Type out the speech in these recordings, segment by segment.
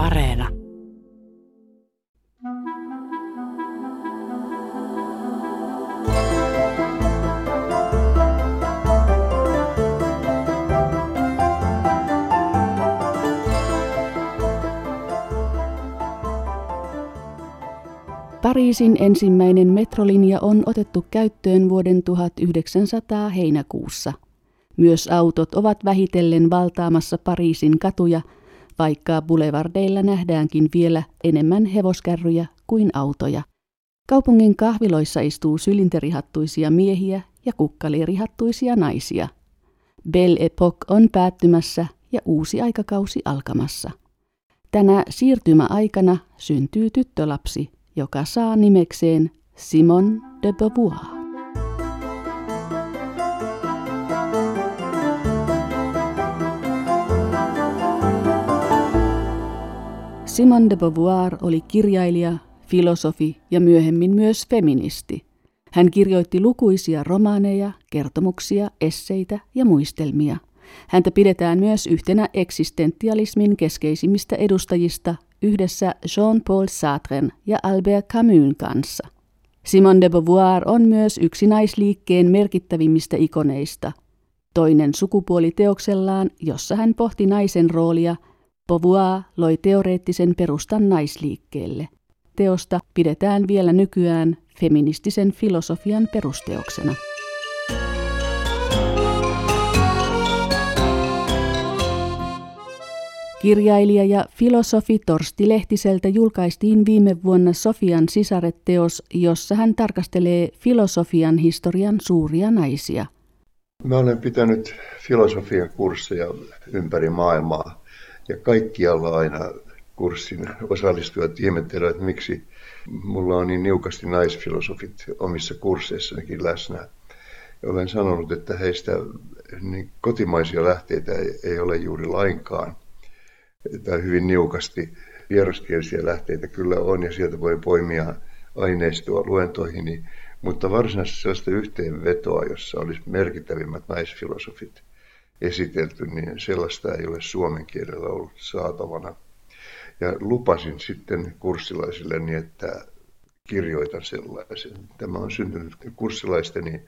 Areena. Pariisin ensimmäinen metrolinja on otettu käyttöön vuoden 1900 heinäkuussa. Myös autot ovat vähitellen valtaamassa Pariisin katuja, vaikka boulevardeilla nähdäänkin vielä enemmän hevoskärryjä kuin autoja. Kaupungin kahviloissa istuu sylinterihattuisia miehiä ja kukkalierihattuisia naisia. Belle Epoque on päättymässä ja uusi aikakausi alkamassa. Tänä siirtymäaikana syntyy tyttölapsi, joka saa nimekseen Simon de Beauvoir. Simone de Beauvoir oli kirjailija, filosofi ja myöhemmin myös feministi. Hän kirjoitti lukuisia romaaneja, kertomuksia, esseitä ja muistelmia. Häntä pidetään myös yhtenä eksistentialismin keskeisimmistä edustajista yhdessä Jean-Paul Sartren ja Albert Camusin kanssa. Simone de Beauvoir on myös yksi naisliikkeen merkittävimmistä ikoneista. Toinen sukupuoli teoksellaan, jossa hän pohti naisen roolia – Beauvoir loi teoreettisen perustan naisliikkeelle. Teosta pidetään vielä nykyään feministisen filosofian perusteoksena. Kirjailija ja filosofi Torsti Lehtiseltä julkaistiin viime vuonna Sofian sisaretteos, jossa hän tarkastelee filosofian historian suuria naisia. Mä olen pitänyt filosofian kursseja ympäri maailmaa ja kaikkialla aina kurssin osallistujat ihmettelevät, että miksi mulla on niin niukasti naisfilosofit omissa kursseissanikin läsnä. Olen sanonut, että heistä niin kotimaisia lähteitä ei, ei ole juuri lainkaan, tai hyvin niukasti. Vieraskielisiä lähteitä kyllä on, ja sieltä voi poimia aineistoa luentoihin, mutta varsinaisesti sellaista yhteenvetoa, jossa olisi merkittävimmät naisfilosofit – esitelty, niin sellaista ei ole suomen kielellä ollut saatavana. Ja lupasin sitten kurssilaisilleni, että kirjoitan sellaisen. Tämä on syntynyt kurssilaisteni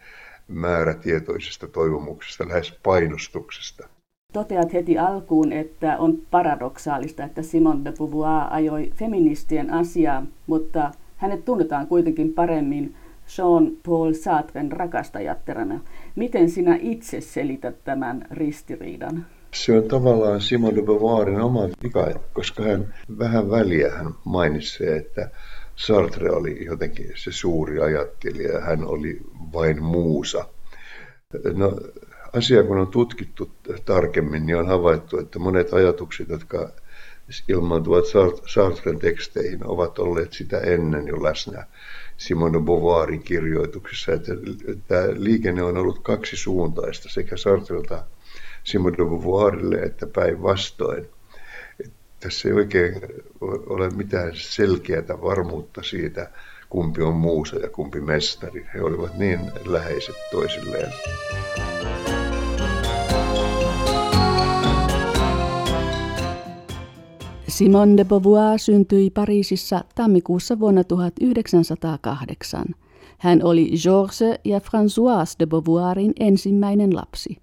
määrätietoisesta toivomuksesta, lähes painostuksesta. Toteat heti alkuun, että on paradoksaalista, että Simone de Beauvoir ajoi feministien asiaa, mutta hänet tunnetaan kuitenkin paremmin Jean-Paul Sartren rakastajatterana. Miten sinä itse selität tämän ristiriidan? Se on tavallaan Simon de Beauvoirin oma vika, koska hän vähän väliä hän mainitsee, että Sartre oli jotenkin se suuri ajattelija ja hän oli vain muusa. No, asia kun on tutkittu tarkemmin, niin on havaittu, että monet ajatukset, jotka ilmaantuvat Sartren teksteihin, ovat olleet sitä ennen jo läsnä Simone Beauvoirin kirjoituksessa, että tämä liikenne on ollut kaksisuuntaista sekä Sartrelta Simone de Beauvoirille että päinvastoin. Tässä ei oikein ole mitään selkeää varmuutta siitä, kumpi on muusa ja kumpi mestari. He olivat niin läheiset toisilleen. Simone de Beauvoir syntyi Pariisissa tammikuussa vuonna 1908. Hän oli Georges ja Françoise de Beauvoirin ensimmäinen lapsi.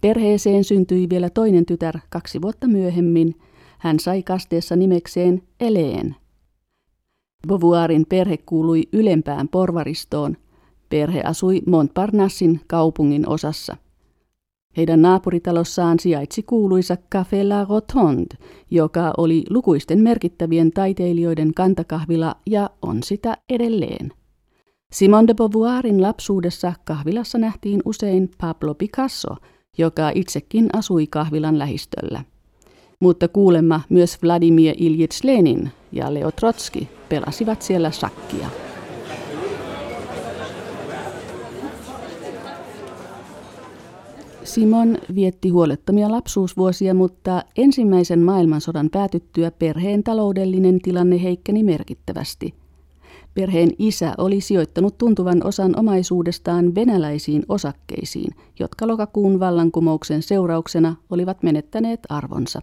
Perheeseen syntyi vielä toinen tytär kaksi vuotta myöhemmin. Hän sai kasteessa nimekseen Eleen. Beauvoirin perhe kuului ylempään porvaristoon. Perhe asui Montparnassin kaupungin osassa. Heidän naapuritalossaan sijaitsi kuuluisa Café La Rotonde, joka oli lukuisten merkittävien taiteilijoiden kantakahvila ja on sitä edelleen. Simone de Beauvoirin lapsuudessa kahvilassa nähtiin usein Pablo Picasso, joka itsekin asui kahvilan lähistöllä. Mutta kuulemma myös Vladimir Iljits Lenin ja Leo Trotski pelasivat siellä sakkia. Simon vietti huolettomia lapsuusvuosia, mutta ensimmäisen maailmansodan päätyttyä perheen taloudellinen tilanne heikkeni merkittävästi. Perheen isä oli sijoittanut tuntuvan osan omaisuudestaan venäläisiin osakkeisiin, jotka lokakuun vallankumouksen seurauksena olivat menettäneet arvonsa.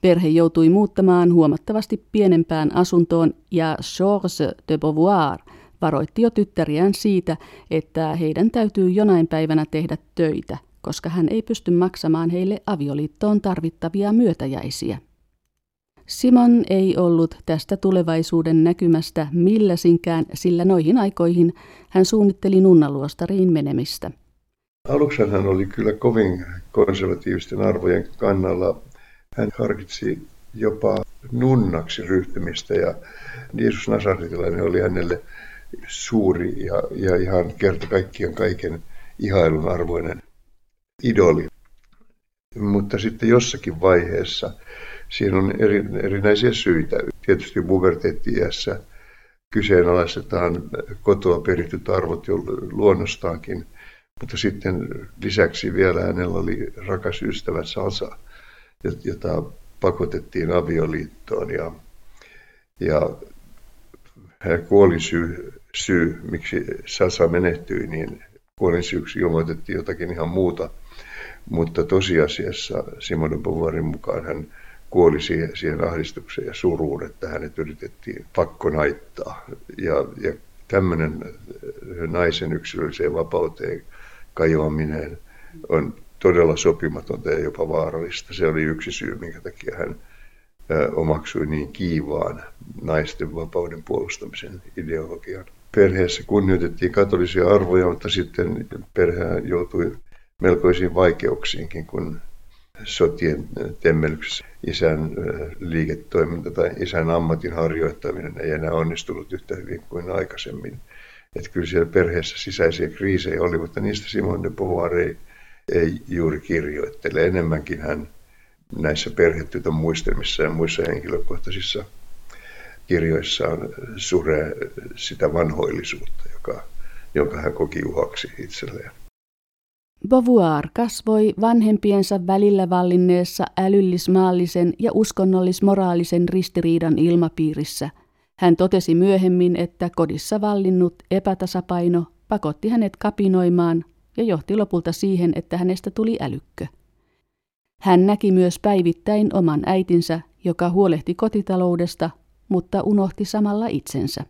Perhe joutui muuttamaan huomattavasti pienempään asuntoon ja Georges de Beauvoir varoitti jo tyttäriään siitä, että heidän täytyy jonain päivänä tehdä töitä, koska hän ei pysty maksamaan heille avioliittoon tarvittavia myötäjäisiä. Simon ei ollut tästä tulevaisuuden näkymästä milläsinkään, sillä noihin aikoihin hän suunnitteli nunnaluostariin menemistä. Aluksi hän oli kyllä kovin konservatiivisten arvojen kannalla. Hän harkitsi jopa nunnaksi ryhtymistä ja Jeesus Nasaretilainen oli hänelle suuri ja, ja ihan kerta kaikkiaan kaiken ihailun arvoinen idoli. Mutta sitten jossakin vaiheessa Siinä on eri, erinäisiä syitä. Tietysti puberteetti-iässä kyseenalaistetaan kotoa perityt arvot jo luonnostaankin, mutta sitten lisäksi vielä hänellä oli rakas ystävä Salsa, jota pakotettiin avioliittoon ja, ja hänen kuolin syy, miksi Salsa menehtyi, niin kuolin syyksi ilmoitettiin jotakin ihan muuta. Mutta tosiasiassa Simon de Beauvoirin mukaan hän kuoli siihen, siihen ahdistukseen ja suruun, että hänet yritettiin pakkonaittaa. Ja, ja tämmöinen naisen yksilölliseen vapauteen kajoaminen on todella sopimatonta ja jopa vaarallista. Se oli yksi syy, minkä takia hän omaksui niin kiivaan naisten vapauden puolustamisen ideologian. Perheessä kunnioitettiin katolisia arvoja, mutta sitten perhe joutui melkoisiin vaikeuksiinkin, kun sotien temmelyksessä isän liiketoiminta tai isän ammatin harjoittaminen ei enää onnistunut yhtä hyvin kuin aikaisemmin. Että kyllä siellä perheessä sisäisiä kriisejä oli, mutta niistä Simon de Beauvoir ei, ei juuri kirjoittele. Enemmänkin hän näissä perhetytön muistelmissa ja muissa henkilökohtaisissa kirjoissaan suree sitä vanhoillisuutta, joka, jonka hän koki uhaksi itselleen. Beauvoir kasvoi vanhempiensa välillä vallinneessa älyllismaallisen ja uskonnollismoraalisen ristiriidan ilmapiirissä. Hän totesi myöhemmin, että kodissa vallinnut epätasapaino pakotti hänet kapinoimaan ja johti lopulta siihen, että hänestä tuli älykkö. Hän näki myös päivittäin oman äitinsä, joka huolehti kotitaloudesta, mutta unohti samalla itsensä.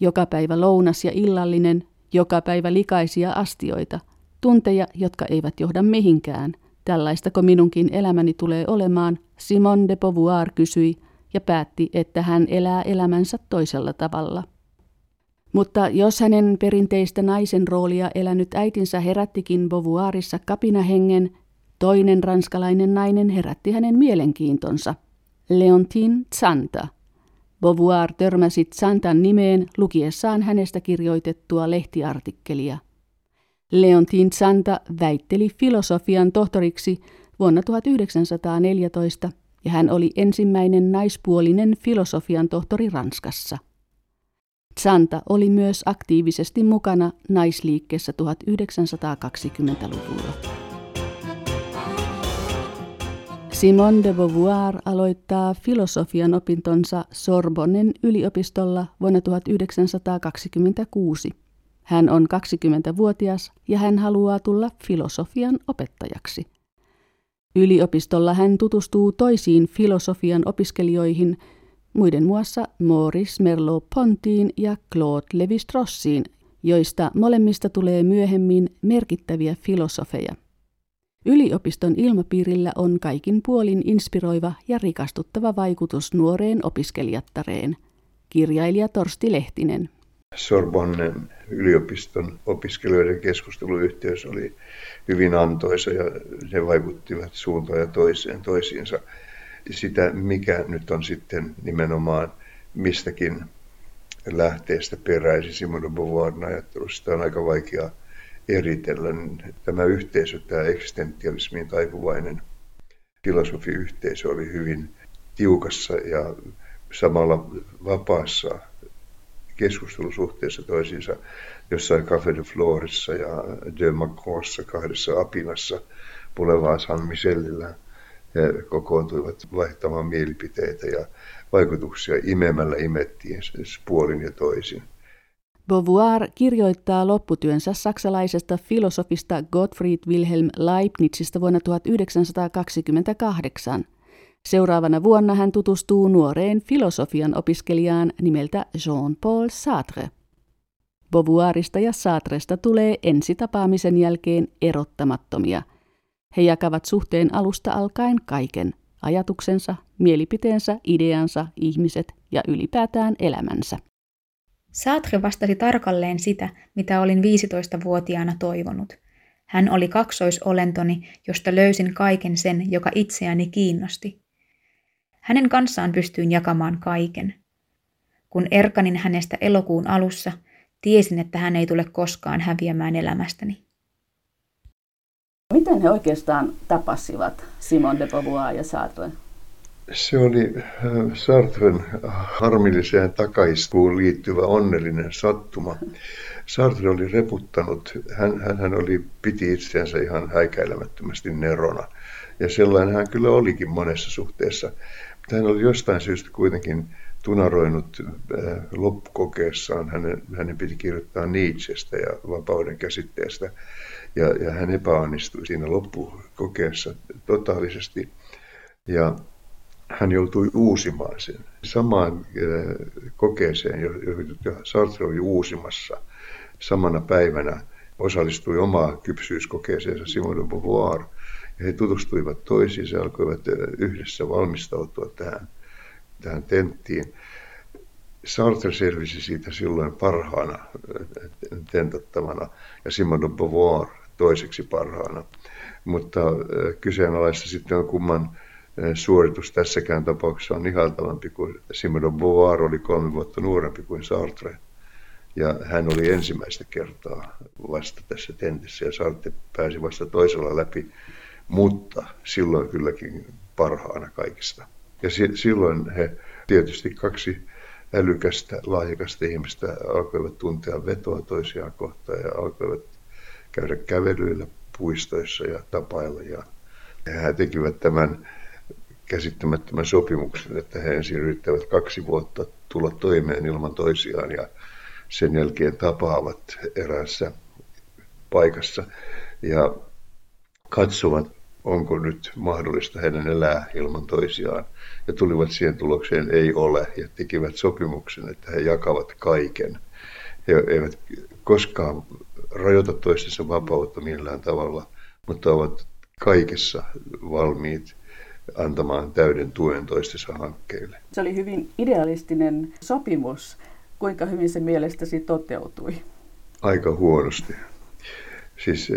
Joka päivä lounas ja illallinen, joka päivä likaisia astioita – Tunteja, jotka eivät johda mihinkään. Tällaistako minunkin elämäni tulee olemaan, Simon de Beauvoir kysyi ja päätti, että hän elää elämänsä toisella tavalla. Mutta jos hänen perinteistä naisen roolia elänyt äitinsä herättikin Beauvoirissa kapinahengen, toinen ranskalainen nainen herätti hänen mielenkiintonsa. Leontine Zanta. Beauvoir törmäsi Zantan nimeen lukiessaan hänestä kirjoitettua lehtiartikkelia – Leontin Santa väitteli filosofian tohtoriksi vuonna 1914 ja hän oli ensimmäinen naispuolinen filosofian tohtori Ranskassa. Santa oli myös aktiivisesti mukana naisliikkeessä 1920-luvulla. Simone de Beauvoir aloittaa filosofian opintonsa Sorbonnen yliopistolla vuonna 1926. Hän on 20-vuotias ja hän haluaa tulla filosofian opettajaksi. Yliopistolla hän tutustuu toisiin filosofian opiskelijoihin, muiden muassa Maurice Merleau-Pontiin ja Claude Lévi-Strossiin, joista molemmista tulee myöhemmin merkittäviä filosofeja. Yliopiston ilmapiirillä on kaikin puolin inspiroiva ja rikastuttava vaikutus nuoreen opiskelijattareen. Kirjailija Torsti Lehtinen. Sorbonnen yliopiston opiskelijoiden keskusteluyhteys oli hyvin antoisa ja ne vaikuttivat suuntaan ja toiseen toisiinsa. Sitä, mikä nyt on sitten nimenomaan mistäkin lähteestä peräisin Simon de Beauvoirin ajattelusta on aika vaikea eritellä. Tämä yhteisö, tämä eksistentialismiin taipuvainen filosofiyhteisö oli hyvin tiukassa ja samalla vapaassa keskustelusuhteessa toisiinsa jossain Café de Florissa ja De Macronssa kahdessa apinassa Boulevard San Michelillä. He kokoontuivat vaihtamaan mielipiteitä ja vaikutuksia imemällä imettiin puolin ja toisin. Beauvoir kirjoittaa lopputyönsä saksalaisesta filosofista Gottfried Wilhelm Leibnizistä vuonna 1928. Seuraavana vuonna hän tutustuu nuoreen filosofian opiskelijaan nimeltä Jean-Paul Sartre. Beauvoirista ja Sartresta tulee ensitapaamisen jälkeen erottamattomia. He jakavat suhteen alusta alkaen kaiken, ajatuksensa, mielipiteensä, ideansa, ihmiset ja ylipäätään elämänsä. Sartre vastasi tarkalleen sitä, mitä olin 15-vuotiaana toivonut. Hän oli kaksoisolentoni, josta löysin kaiken sen, joka itseäni kiinnosti. Hänen kanssaan pystyin jakamaan kaiken. Kun erkanin hänestä elokuun alussa, tiesin, että hän ei tule koskaan häviämään elämästäni. Miten he oikeastaan tapasivat, Simon de Beauvoir ja Sartre? Se oli äh, Sartren harmilliseen takaiskuun liittyvä onnellinen sattuma. Sartre oli reputtanut, hän, hän, oli, piti itseänsä ihan häikäilemättömästi nerona. Ja sellainen hän kyllä olikin monessa suhteessa. Mutta hän oli jostain syystä kuitenkin tunaroinut äh, loppukokeessaan. Hänen, hänen piti kirjoittaa Nietzschestä ja vapauden käsitteestä. Ja, ja hän epäonnistui siinä loppukokeessa totaalisesti. Ja hän joutui uusimaan sen samaan äh, kokeeseen, jota Sartre oli uusimassa samana päivänä osallistui omaa kypsyyskokeeseensa Simon de Beauvoir. Ja he tutustuivat toisiinsa ja alkoivat äh, yhdessä valmistautua tähän, tähän tenttiin. Sartre selvisi siitä silloin parhaana äh, tentattavana ja Simon de Beauvoir toiseksi parhaana. Mutta kyseenalaista sitten on kumman suoritus tässäkään tapauksessa on ihaltavampi kuin Simon Beauvoir oli kolme vuotta nuorempi kuin Sartre. Ja hän oli ensimmäistä kertaa vasta tässä tentissä ja Sartre pääsi vasta toisella läpi, mutta silloin kylläkin parhaana kaikista. Ja si- silloin he tietysti kaksi älykästä, lahjakasta ihmistä alkoivat tuntea vetoa toisiaan kohtaan ja alkoivat käydä kävelyillä puistoissa ja tapailla. Ja he tekivät tämän käsittämättömän sopimuksen, että he ensin yrittävät kaksi vuotta tulla toimeen ilman toisiaan ja sen jälkeen tapaavat eräässä paikassa ja katsovat, onko nyt mahdollista heidän elää ilman toisiaan. Ja tulivat siihen tulokseen, ei ole, ja tekivät sopimuksen, että he jakavat kaiken. He eivät koskaan rajoita toistensa vapautta millään tavalla, mutta ovat kaikessa valmiit antamaan täyden tuen toistensa hankkeille. Se oli hyvin idealistinen sopimus. Kuinka hyvin se mielestäsi toteutui? Aika huonosti. Siis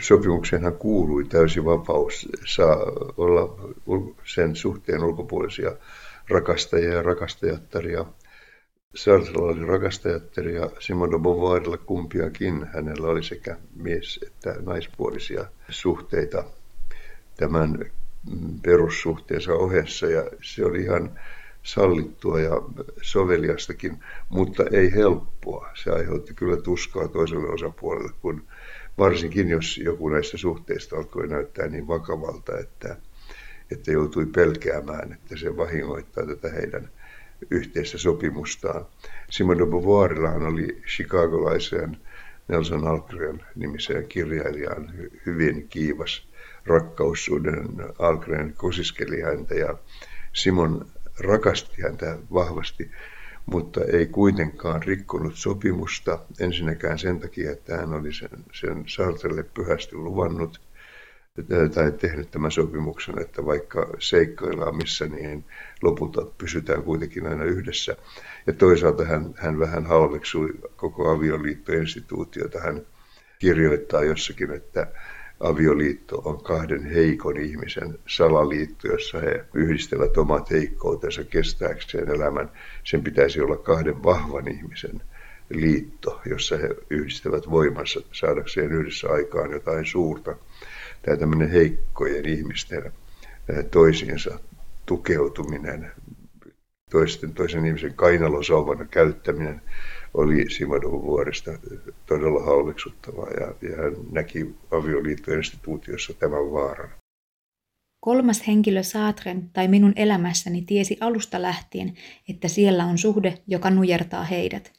sopimukseenhan kuului täysi vapaus saa olla sen suhteen ulkopuolisia rakastajia ja rakastajattaria. Sartrella oli rakastajattari ja Simon de Beauvoirilla kumpiakin. Hänellä oli sekä mies- että naispuolisia suhteita tämän perussuhteensa ohessa ja se oli ihan sallittua ja soveliastakin, mutta ei helppoa. Se aiheutti kyllä tuskaa toiselle osapuolelle, kun varsinkin jos joku näistä suhteista alkoi näyttää niin vakavalta, että, että joutui pelkäämään, että se vahingoittaa tätä heidän yhteistä sopimustaan. Simon de Beauvoirillahan oli chicagolaisen Nelson Algren nimiseen kirjailijaan hyvin kiivas rakkaussuuden. Algren kosiskeli häntä ja Simon rakasti häntä vahvasti, mutta ei kuitenkaan rikkonut sopimusta ensinnäkään sen takia, että hän oli sen, sen Sartrelle pyhästi luvannut tai tehnyt tämän sopimuksen, että vaikka seikkaillaan missä, niin lopulta pysytään kuitenkin aina yhdessä. Ja toisaalta hän, hän vähän halveksui koko avioliittoinstituutiota. Hän kirjoittaa jossakin, että avioliitto on kahden heikon ihmisen salaliitto, jossa he yhdistävät omat heikkoutensa kestääkseen elämän. Sen pitäisi olla kahden vahvan ihmisen liitto, jossa he yhdistävät voimansa saadakseen yhdessä aikaan jotain suurta. Tämä tämmöinen heikkojen ihmisten toisiinsa tukeutuminen, toisten, toisen ihmisen kainalosauvana käyttäminen oli Simadon vuorista todella halveksuttavaa ja, ja hän näki avioliittoinstituutiossa tämän vaaran. Kolmas henkilö Saatren tai minun elämässäni tiesi alusta lähtien, että siellä on suhde, joka nujertaa heidät.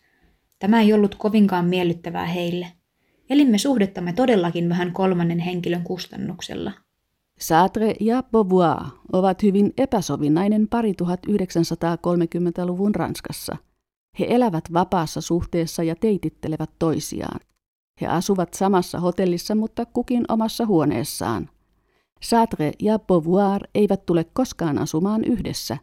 Tämä ei ollut kovinkaan miellyttävää heille. Elimme suhdettamme todellakin vähän kolmannen henkilön kustannuksella. Sartre ja Beauvoir ovat hyvin epäsovinnainen pari 1930-luvun Ranskassa. He elävät vapaassa suhteessa ja teitittelevät toisiaan. He asuvat samassa hotellissa, mutta kukin omassa huoneessaan. Sartre ja Beauvoir eivät tule koskaan asumaan yhdessä.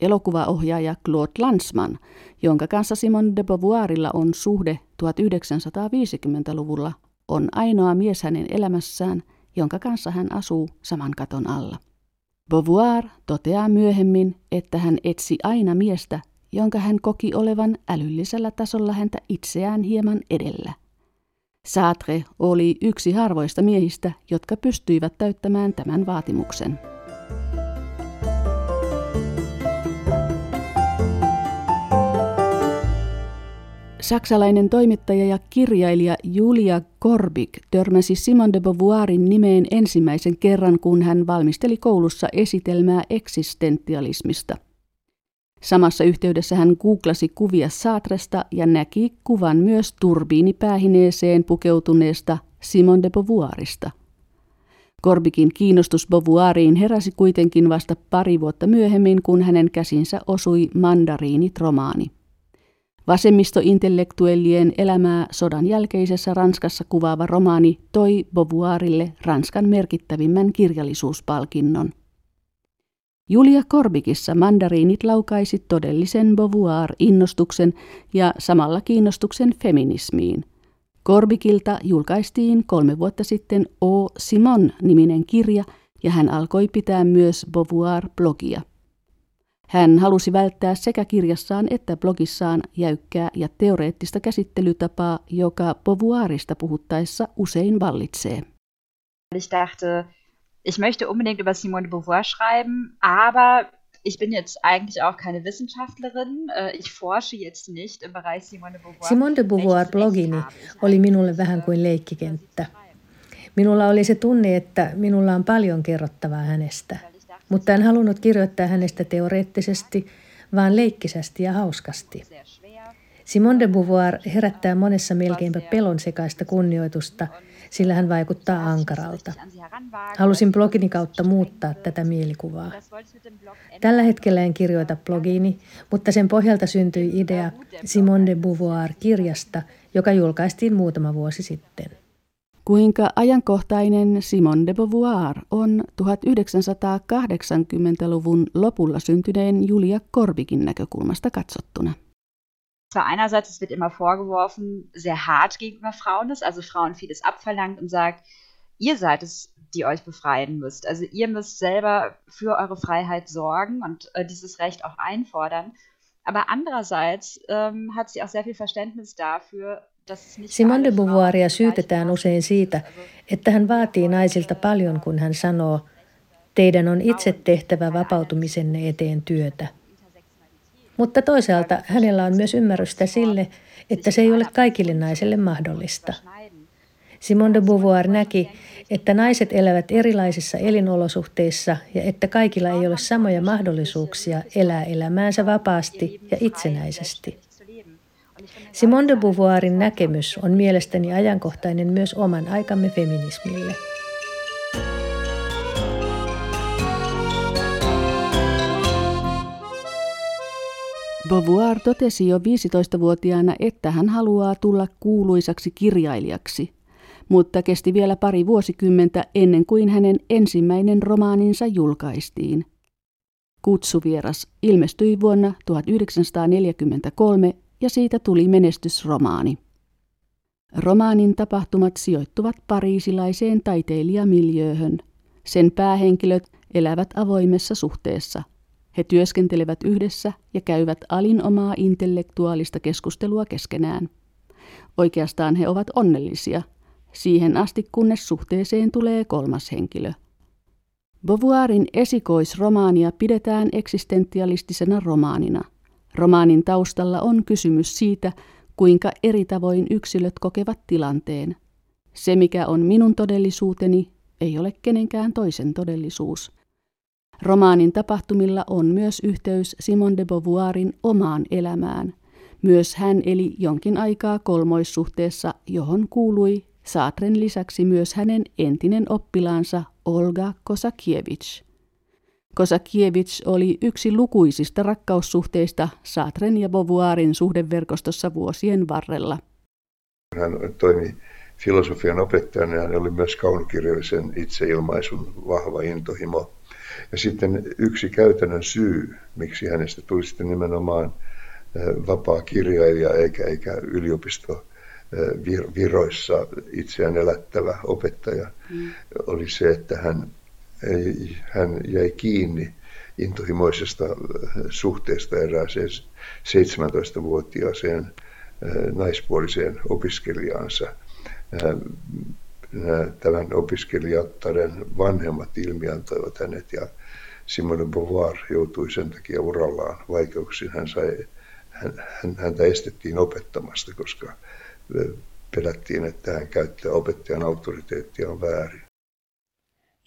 Elokuvaohjaaja Claude Lanzmann, jonka kanssa Simon de Beauvoirilla on suhde 1950-luvulla, on ainoa mies hänen elämässään, jonka kanssa hän asuu saman katon alla. Beauvoir toteaa myöhemmin, että hän etsi aina miestä, jonka hän koki olevan älyllisellä tasolla häntä itseään hieman edellä. Sartre oli yksi harvoista miehistä, jotka pystyivät täyttämään tämän vaatimuksen. Saksalainen toimittaja ja kirjailija Julia Korbik törmäsi Simone de Beauvoirin nimeen ensimmäisen kerran, kun hän valmisteli koulussa esitelmää eksistentialismista – Samassa yhteydessä hän googlasi kuvia Saatresta ja näki kuvan myös turbiinipäähineeseen pukeutuneesta Simon de Beauvoirista. Korbikin kiinnostus Beauvoiriin heräsi kuitenkin vasta pari vuotta myöhemmin, kun hänen käsinsä osui Mandariinit-romaani. Vasemmistointellektuellien elämää sodan jälkeisessä Ranskassa kuvaava romaani toi Beauvoirille Ranskan merkittävimmän kirjallisuuspalkinnon. Julia Korbikissa mandariinit laukaisi todellisen Beauvoir-innostuksen ja samalla kiinnostuksen feminismiin. Korbikilta julkaistiin kolme vuotta sitten O. Simon-niminen kirja ja hän alkoi pitää myös Beauvoir-blogia. Hän halusi välttää sekä kirjassaan että blogissaan jäykkää ja teoreettista käsittelytapaa, joka Beauvoirista puhuttaessa usein vallitsee. Ich dachte, ich möchte unbedingt über Simone de Beauvoir schreiben, aber ich bin jetzt eigentlich auch keine Wissenschaftlerin. Äh, ich forsche jetzt nicht im Bereich Simone de Beauvoir. Simone de Beauvoir-blogini oli minulle vähän kuin leikkikenttä. Minulla oli se tunne, että minulla on paljon kerrottavaa hänestä, mutta en halunnut kirjoittaa hänestä teoreettisesti, vaan leikkisesti ja hauskasti. Simone de Beauvoir herättää monessa melkeinpä pelon sekaista kunnioitusta – sillä hän vaikuttaa ankaralta. Halusin blogini kautta muuttaa tätä mielikuvaa. Tällä hetkellä en kirjoita blogiini, mutta sen pohjalta syntyi idea Simone de Beauvoir-kirjasta, joka julkaistiin muutama vuosi sitten. Kuinka ajankohtainen Simone de Beauvoir on 1980-luvun lopulla syntyneen Julia Korbikin näkökulmasta katsottuna? Zwar einerseits, es wird immer vorgeworfen, sehr hart gegenüber Frauen ist, also Frauen vieles abverlangt und sagt, ihr seid es, die euch befreien müsst. Also ihr müsst selber für eure Freiheit sorgen und äh, dieses Recht auch einfordern. Aber andererseits ähm, hat sie auch sehr viel Verständnis dafür, Simone de Beauvoiria syytetään usein siitä, että hän vaatii naisilta paljon, kun hän sanoo, teidän on itse tehtävä vapautumisenne eteen työtä. Mutta toisaalta hänellä on myös ymmärrystä sille, että se ei ole kaikille naisille mahdollista. Simone de Beauvoir näki, että naiset elävät erilaisissa elinolosuhteissa ja että kaikilla ei ole samoja mahdollisuuksia elää elämäänsä vapaasti ja itsenäisesti. Simone de Beauvoirin näkemys on mielestäni ajankohtainen myös oman aikamme feminismille. Beauvoir totesi jo 15-vuotiaana, että hän haluaa tulla kuuluisaksi kirjailijaksi, mutta kesti vielä pari vuosikymmentä ennen kuin hänen ensimmäinen romaaninsa julkaistiin. Kutsuvieras ilmestyi vuonna 1943 ja siitä tuli menestysromaani. Romaanin tapahtumat sijoittuvat pariisilaiseen taiteilijamiljööhön. Sen päähenkilöt elävät avoimessa suhteessa – he työskentelevät yhdessä ja käyvät alinomaa intellektuaalista keskustelua keskenään. Oikeastaan he ovat onnellisia, siihen asti kunnes suhteeseen tulee kolmas henkilö. Beauvoirin esikoisromaania pidetään eksistentialistisena romaanina. Romaanin taustalla on kysymys siitä, kuinka eri tavoin yksilöt kokevat tilanteen. Se, mikä on minun todellisuuteni, ei ole kenenkään toisen todellisuus – Romaanin tapahtumilla on myös yhteys Simone de Beauvoirin omaan elämään. Myös hän eli jonkin aikaa kolmoissuhteessa, johon kuului Saatren lisäksi myös hänen entinen oppilaansa Olga Kosakiewicz. Kosakiewicz oli yksi lukuisista rakkaussuhteista Saatren ja Beauvoirin suhdeverkostossa vuosien varrella. Hän toimi filosofian opettajana ja hän oli myös kaunokirjallisen itseilmaisun vahva intohimo. Ja sitten yksi käytännön syy, miksi hänestä tuli sitten nimenomaan vapaa kirjailija eikä, eikä yliopisto viroissa itseään elättävä opettaja, mm. oli se, että hän, hän jäi kiinni intohimoisesta suhteesta erääseen 17-vuotiaaseen naispuoliseen opiskelijaansa. Tämän opiskelijattaren vanhemmat ilmiantoivat hänet ja Simone Beauvoir joutui sen takia urallaan vaikeuksiin. Hän sai, hän, häntä estettiin opettamasta, koska pelättiin, että hän käyttää opettajan auktoriteettia on väärin.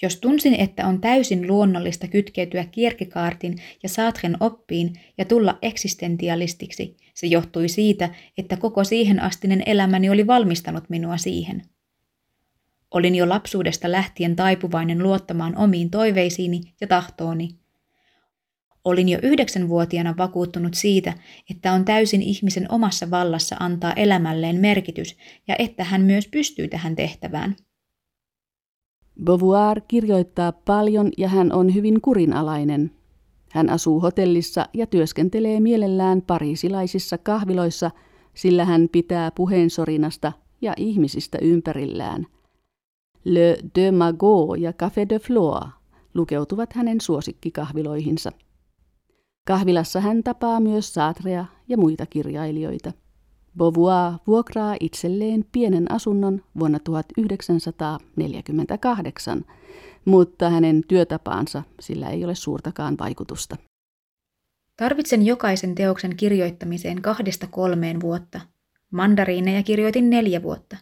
Jos tunsin, että on täysin luonnollista kytkeytyä Kierkegaardin ja Saatren oppiin ja tulla eksistentialistiksi, se johtui siitä, että koko siihen astinen elämäni oli valmistanut minua siihen. Olin jo lapsuudesta lähtien taipuvainen luottamaan omiin toiveisiini ja tahtooni – Olin jo yhdeksänvuotiaana vakuuttunut siitä, että on täysin ihmisen omassa vallassa antaa elämälleen merkitys ja että hän myös pystyy tähän tehtävään. Beauvoir kirjoittaa paljon ja hän on hyvin kurinalainen. Hän asuu hotellissa ja työskentelee mielellään pariisilaisissa kahviloissa, sillä hän pitää puheensorinasta ja ihmisistä ympärillään. Le de Magot ja Café de Floa lukeutuvat hänen suosikkikahviloihinsa. Kahvilassa hän tapaa myös Saatrea ja muita kirjailijoita. Beauvoir vuokraa itselleen pienen asunnon vuonna 1948, mutta hänen työtapaansa sillä ei ole suurtakaan vaikutusta. Tarvitsen jokaisen teoksen kirjoittamiseen kahdesta kolmeen vuotta. Mandariineja kirjoitin neljä vuotta.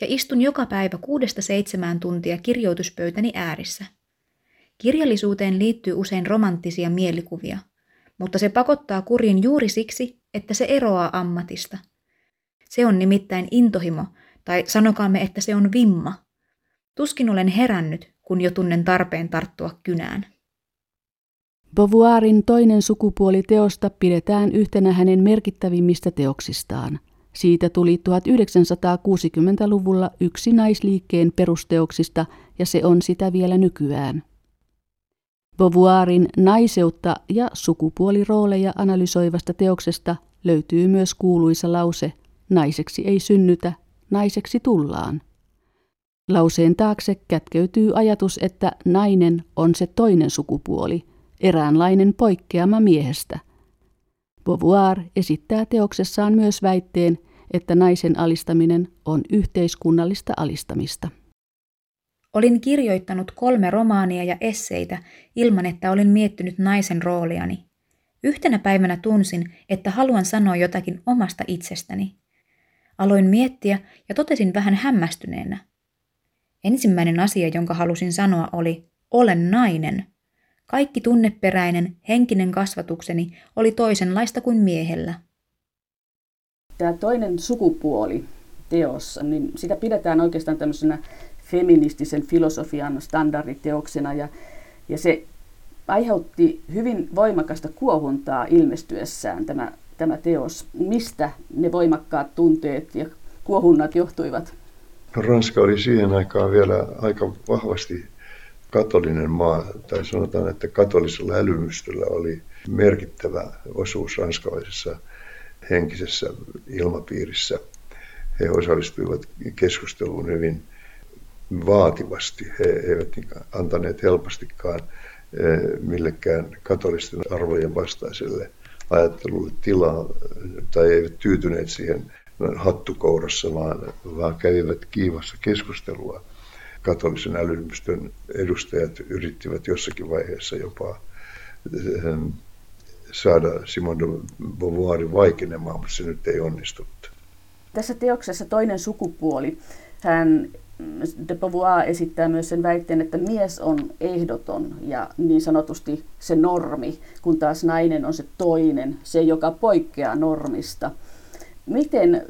Ja istun joka päivä kuudesta seitsemään tuntia kirjoituspöytäni äärissä. Kirjallisuuteen liittyy usein romanttisia mielikuvia – mutta se pakottaa kuriin juuri siksi, että se eroaa ammatista. Se on nimittäin intohimo, tai sanokaamme, että se on vimma. Tuskin olen herännyt, kun jo tunnen tarpeen tarttua kynään. Beauvoirin toinen sukupuoli teosta pidetään yhtenä hänen merkittävimmistä teoksistaan. Siitä tuli 1960-luvulla yksi naisliikkeen perusteoksista ja se on sitä vielä nykyään. Beauvoirin naiseutta ja sukupuolirooleja analysoivasta teoksesta löytyy myös kuuluisa lause Naiseksi ei synnytä, naiseksi tullaan. Lauseen taakse kätkeytyy ajatus, että nainen on se toinen sukupuoli, eräänlainen poikkeama miehestä. Beauvoir esittää teoksessaan myös väitteen, että naisen alistaminen on yhteiskunnallista alistamista. Olin kirjoittanut kolme romaania ja esseitä ilman, että olin miettinyt naisen rooliani. Yhtenä päivänä tunsin, että haluan sanoa jotakin omasta itsestäni. Aloin miettiä ja totesin vähän hämmästyneenä. Ensimmäinen asia, jonka halusin sanoa, oli olen nainen. Kaikki tunneperäinen, henkinen kasvatukseni oli toisenlaista kuin miehellä. Tämä toinen sukupuoli teossa, niin sitä pidetään oikeastaan tämmöisenä feministisen filosofian standarditeoksena ja, ja se aiheutti hyvin voimakasta kuohuntaa ilmestyessään tämä, tämä teos. Mistä ne voimakkaat tunteet ja kuohunnat johtuivat? No, Ranska oli siihen aikaan vielä aika vahvasti katolinen maa, tai sanotaan, että katolisella älymystöllä oli merkittävä osuus ranskalaisessa henkisessä ilmapiirissä. He osallistuivat keskusteluun hyvin vaativasti. He eivät antaneet helpostikaan eh, millekään katolisten arvojen vastaiselle ajattelulle tilaa tai eivät tyytyneet siihen hattukourassa, vaan, vaan kävivät kiivassa keskustelua. Katolisen älymystön edustajat yrittivät jossakin vaiheessa jopa eh, saada Simon de Beauvoirin vaikenemaan, mutta se nyt ei onnistunut. Tässä teoksessa toinen sukupuoli. Hän de Beauvoir esittää myös sen väitteen, että mies on ehdoton ja niin sanotusti se normi, kun taas nainen on se toinen, se joka poikkeaa normista. Miten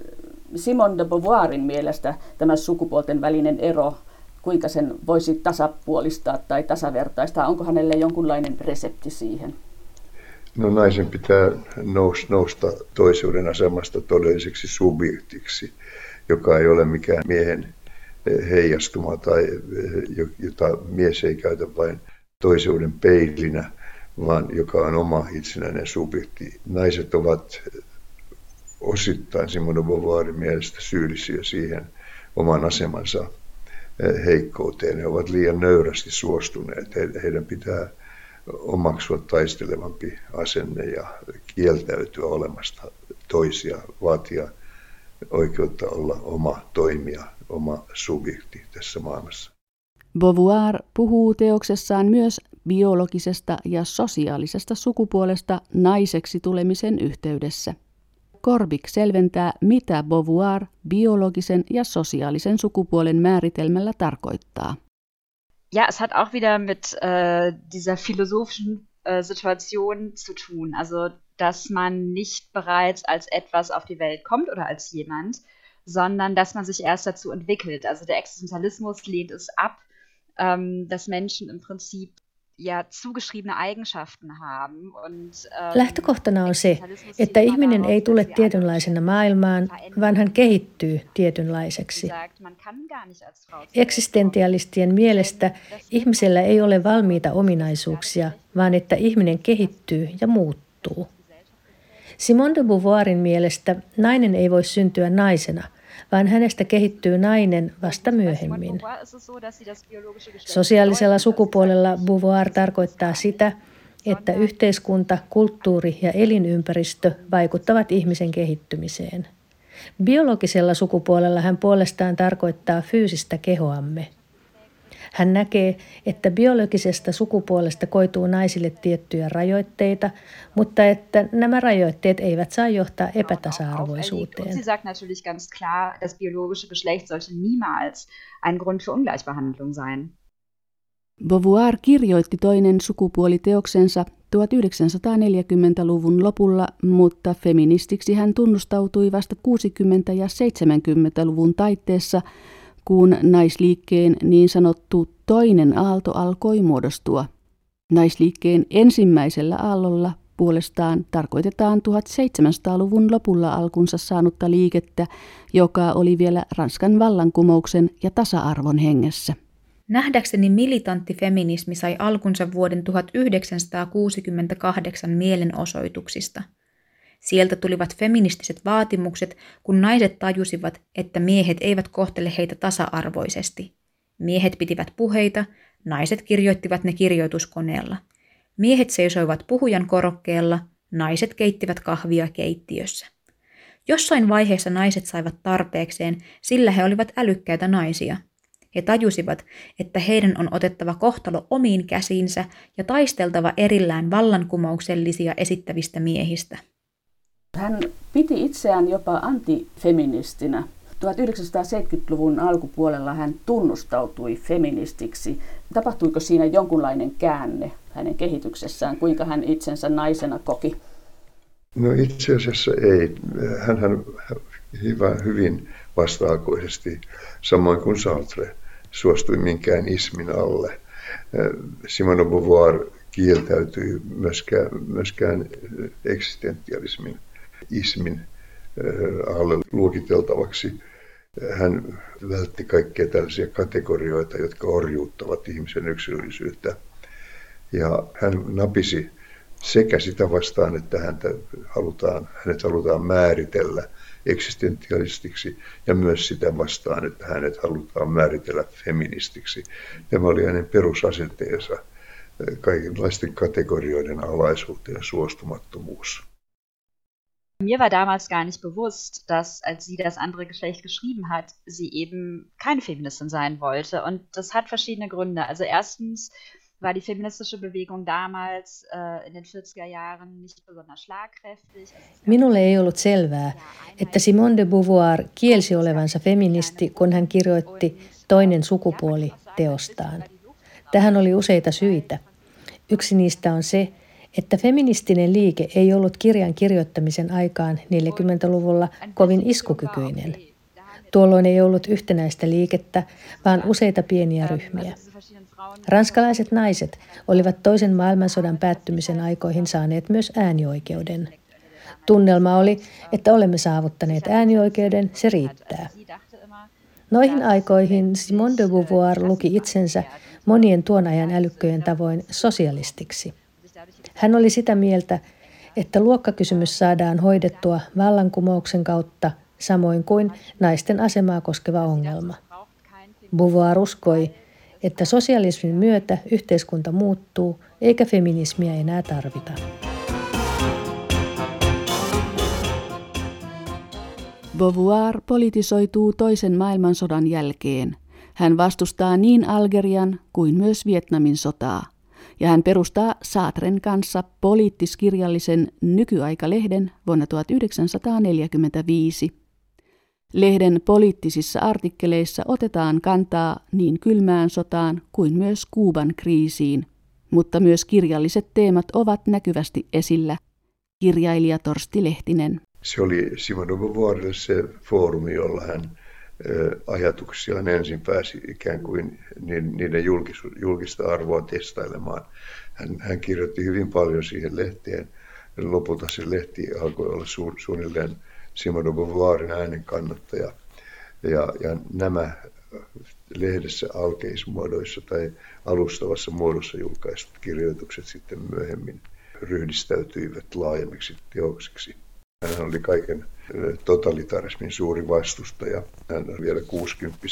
Simon de Beauvoirin mielestä tämä sukupuolten välinen ero kuinka sen voisi tasapuolistaa tai tasavertaistaa? Onko hänelle jonkunlainen resepti siihen? No naisen pitää nousta toisuuden asemasta todelliseksi subjektiksi, joka ei ole mikään miehen heijastuma tai jota mies ei käytä vain toisuuden peilinä, vaan joka on oma itsenäinen subjekti. Naiset ovat osittain Simone Beauvoirin mielestä syyllisiä siihen oman asemansa heikkouteen. He ovat liian nöyrästi suostuneet. Heidän pitää omaksua taistelevampi asenne ja kieltäytyä olemasta toisia, vaatia oikeutta olla oma toimija, oma subjekti tässä maailmassa. Beauvoir puhuu teoksessaan myös biologisesta ja sosiaalisesta sukupuolesta naiseksi tulemisen yhteydessä. Korbik selventää, mitä Beauvoir biologisen ja sosiaalisen sukupuolen määritelmällä tarkoittaa. Ja, es hat auch wieder mit äh, dieser philosophischen äh, Situation zu tun. Also, dass man nicht bereits als etwas auf die Welt kommt oder als jemand, sondern dass man sich erst dazu entwickelt. Also der Existenzialismus lehnt es ab, ähm, dass Menschen im Prinzip ja zugeschriebene Eigenschaften haben. Und, ähm, Lähtökohtana on se, että ihminen ei tule tietynlaisena maailmaan, vaan hän kehittyy tietynlaiseksi. Eksistentialistien mielestä ihmisellä ei ole valmiita ominaisuuksia, vaan että ihminen kehittyy ja muuttuu. Simone de Beauvoirin mielestä nainen ei voi syntyä naisena, vaan hänestä kehittyy nainen vasta myöhemmin. Sosiaalisella sukupuolella Beauvoir tarkoittaa sitä, että yhteiskunta, kulttuuri ja elinympäristö vaikuttavat ihmisen kehittymiseen. Biologisella sukupuolella hän puolestaan tarkoittaa fyysistä kehoamme – hän näkee, että biologisesta sukupuolesta koituu naisille tiettyjä rajoitteita, mutta että nämä rajoitteet eivät saa johtaa epätasa-arvoisuuteen. Sie sagt natürlich ganz klar, das biologische Geschlecht sollte niemals ein Grund für Ungleichbehandlung sein. Beauvoir kirjoitti toinen sukupuoliteoksensa 1940-luvun lopulla, mutta feministiksi hän tunnustautui vasta 60- ja 70-luvun taitteessa, kun naisliikkeen niin sanottu toinen aalto alkoi muodostua. Naisliikkeen ensimmäisellä aallolla puolestaan tarkoitetaan 1700-luvun lopulla alkunsa saanutta liikettä, joka oli vielä Ranskan vallankumouksen ja tasa-arvon hengessä. Nähdäkseni militantti feminismi sai alkunsa vuoden 1968 mielenosoituksista – Sieltä tulivat feministiset vaatimukset, kun naiset tajusivat, että miehet eivät kohtele heitä tasa-arvoisesti. Miehet pitivät puheita, naiset kirjoittivat ne kirjoituskoneella. Miehet seisoivat puhujan korokkeella, naiset keittivät kahvia keittiössä. Jossain vaiheessa naiset saivat tarpeekseen, sillä he olivat älykkäitä naisia. He tajusivat, että heidän on otettava kohtalo omiin käsiinsä ja taisteltava erillään vallankumouksellisia esittävistä miehistä. Hän piti itseään jopa antifeministinä. 1970-luvun alkupuolella hän tunnustautui feministiksi. Tapahtuiko siinä jonkunlainen käänne hänen kehityksessään? Kuinka hän itsensä naisena koki? No itse asiassa ei. Hän, hyvä, hyvin vastaakoisesti, samoin kuin Sartre, suostui minkään ismin alle. Simone Beauvoir kieltäytyi myöskään, myöskään eksistentialismin ismin alle luokiteltavaksi. Hän vältti kaikkia tällaisia kategorioita, jotka orjuuttavat ihmisen yksilöllisyyttä. Ja hän napisi sekä sitä vastaan, että häntä halutaan, hänet halutaan määritellä eksistentialistiksi ja myös sitä vastaan, että hänet halutaan määritellä feministiksi. Tämä oli hänen perusasenteensa kaikenlaisten kategorioiden alaisuuteen suostumattomuus. Mir war damals gar nicht bewusst, dass, als sie das andere Geschlecht geschrieben hat, sie eben keine Feministin sein wollte. Und das hat verschiedene Gründe. Also erstens war die feministische Bewegung damals äh, in den 40er Jahren nicht besonders schlagkräftig. Minulle ei ollut selvää, että Simone de Beauvoir kielsi olevansa feministi, kun hän kirjoitti Toinen sukupuoli teostaan. Tähän oli useita syitä. Yksi niistä on se, että feministinen liike ei ollut kirjan kirjoittamisen aikaan 40-luvulla kovin iskukykyinen. Tuolloin ei ollut yhtenäistä liikettä, vaan useita pieniä ryhmiä. Ranskalaiset naiset olivat toisen maailmansodan päättymisen aikoihin saaneet myös äänioikeuden. Tunnelma oli, että olemme saavuttaneet äänioikeuden, se riittää. Noihin aikoihin Simone de Beauvoir luki itsensä monien tuon ajan älykköjen tavoin sosialistiksi. Hän oli sitä mieltä, että luokkakysymys saadaan hoidettua vallankumouksen kautta samoin kuin naisten asemaa koskeva ongelma. Beauvoir uskoi, että sosialismin myötä yhteiskunta muuttuu eikä feminismiä enää tarvita. Beauvoir politisoituu toisen maailmansodan jälkeen. Hän vastustaa niin Algerian kuin myös Vietnamin sotaa. Ja hän perustaa Saatren kanssa poliittiskirjallisen nykyaika-lehden vuonna 1945. Lehden poliittisissa artikkeleissa otetaan kantaa niin kylmään sotaan kuin myös Kuuban kriisiin, mutta myös kirjalliset teemat ovat näkyvästi esillä. Kirjailija Torsti Lehtinen. Se oli Simon de Beauvoirille se foorumi, jolla hän ajatuksiaan ensin pääsi ikään kuin niiden julkista arvoa testailemaan. Hän, hän kirjoitti hyvin paljon siihen lehteen. Lopulta se lehti alkoi olla su, suunnilleen Simon de Beauvoirin äänen kannattaja. Ja, ja nämä lehdessä alkeismuodoissa tai alustavassa muodossa julkaistut kirjoitukset sitten myöhemmin ryhdistäytyivät laajemmiksi teoksiksi. Hän oli kaiken totalitarismin suuri vastustaja. Hän vielä 60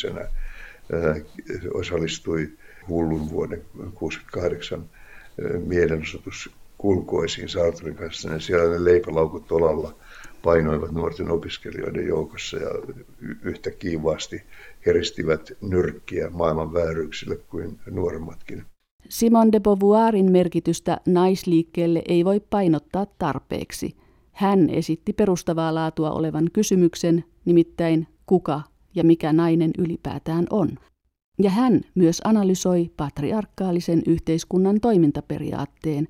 osallistui hullun vuoden 68 mielenosoitus kulkoisiin Sartren kanssa. Ja siellä ne leipälaukut olalla painoivat nuorten opiskelijoiden joukossa ja yhtä kiivaasti heristivät nyrkkiä maailman vääryyksille kuin nuoremmatkin. Simon de Beauvoirin merkitystä naisliikkeelle ei voi painottaa tarpeeksi. Hän esitti perustavaa laatua olevan kysymyksen, nimittäin kuka ja mikä nainen ylipäätään on. Ja hän myös analysoi patriarkaalisen yhteiskunnan toimintaperiaatteen,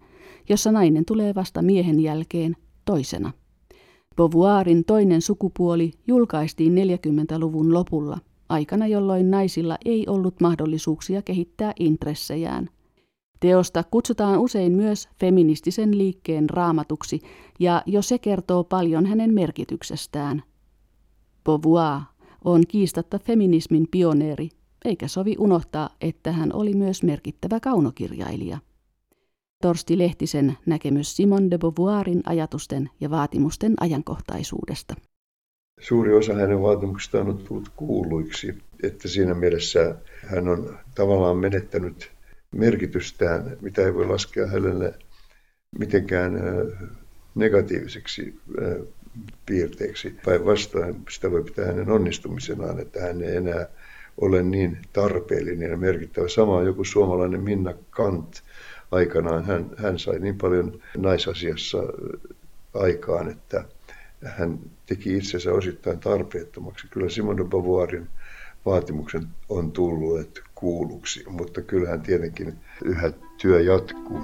jossa nainen tulee vasta miehen jälkeen toisena. Beauvoirin toinen sukupuoli julkaistiin 40-luvun lopulla, aikana jolloin naisilla ei ollut mahdollisuuksia kehittää intressejään. Teosta kutsutaan usein myös feministisen liikkeen raamatuksi, ja jo se kertoo paljon hänen merkityksestään. Beauvoir on kiistatta feminismin pioneeri, eikä sovi unohtaa, että hän oli myös merkittävä kaunokirjailija. Torsti Lehtisen näkemys Simon de Beauvoirin ajatusten ja vaatimusten ajankohtaisuudesta. Suuri osa hänen vaatimuksistaan on tullut kuuluiksi, että siinä mielessä hän on tavallaan menettänyt merkitystään, mitä ei voi laskea hänelle mitenkään negatiiviseksi piirteeksi. Päinvastoin sitä voi pitää hänen onnistumisenaan, että hän ei enää ole niin tarpeellinen ja merkittävä. Sama joku suomalainen Minna Kant, aikanaan hän, hän sai niin paljon naisasiassa aikaan, että hän teki itsensä osittain tarpeettomaksi. Kyllä Simone de Beauvoirin vaatimuksen on tullut kuulluksi, mutta kyllähän tietenkin yhä työ jatkuu.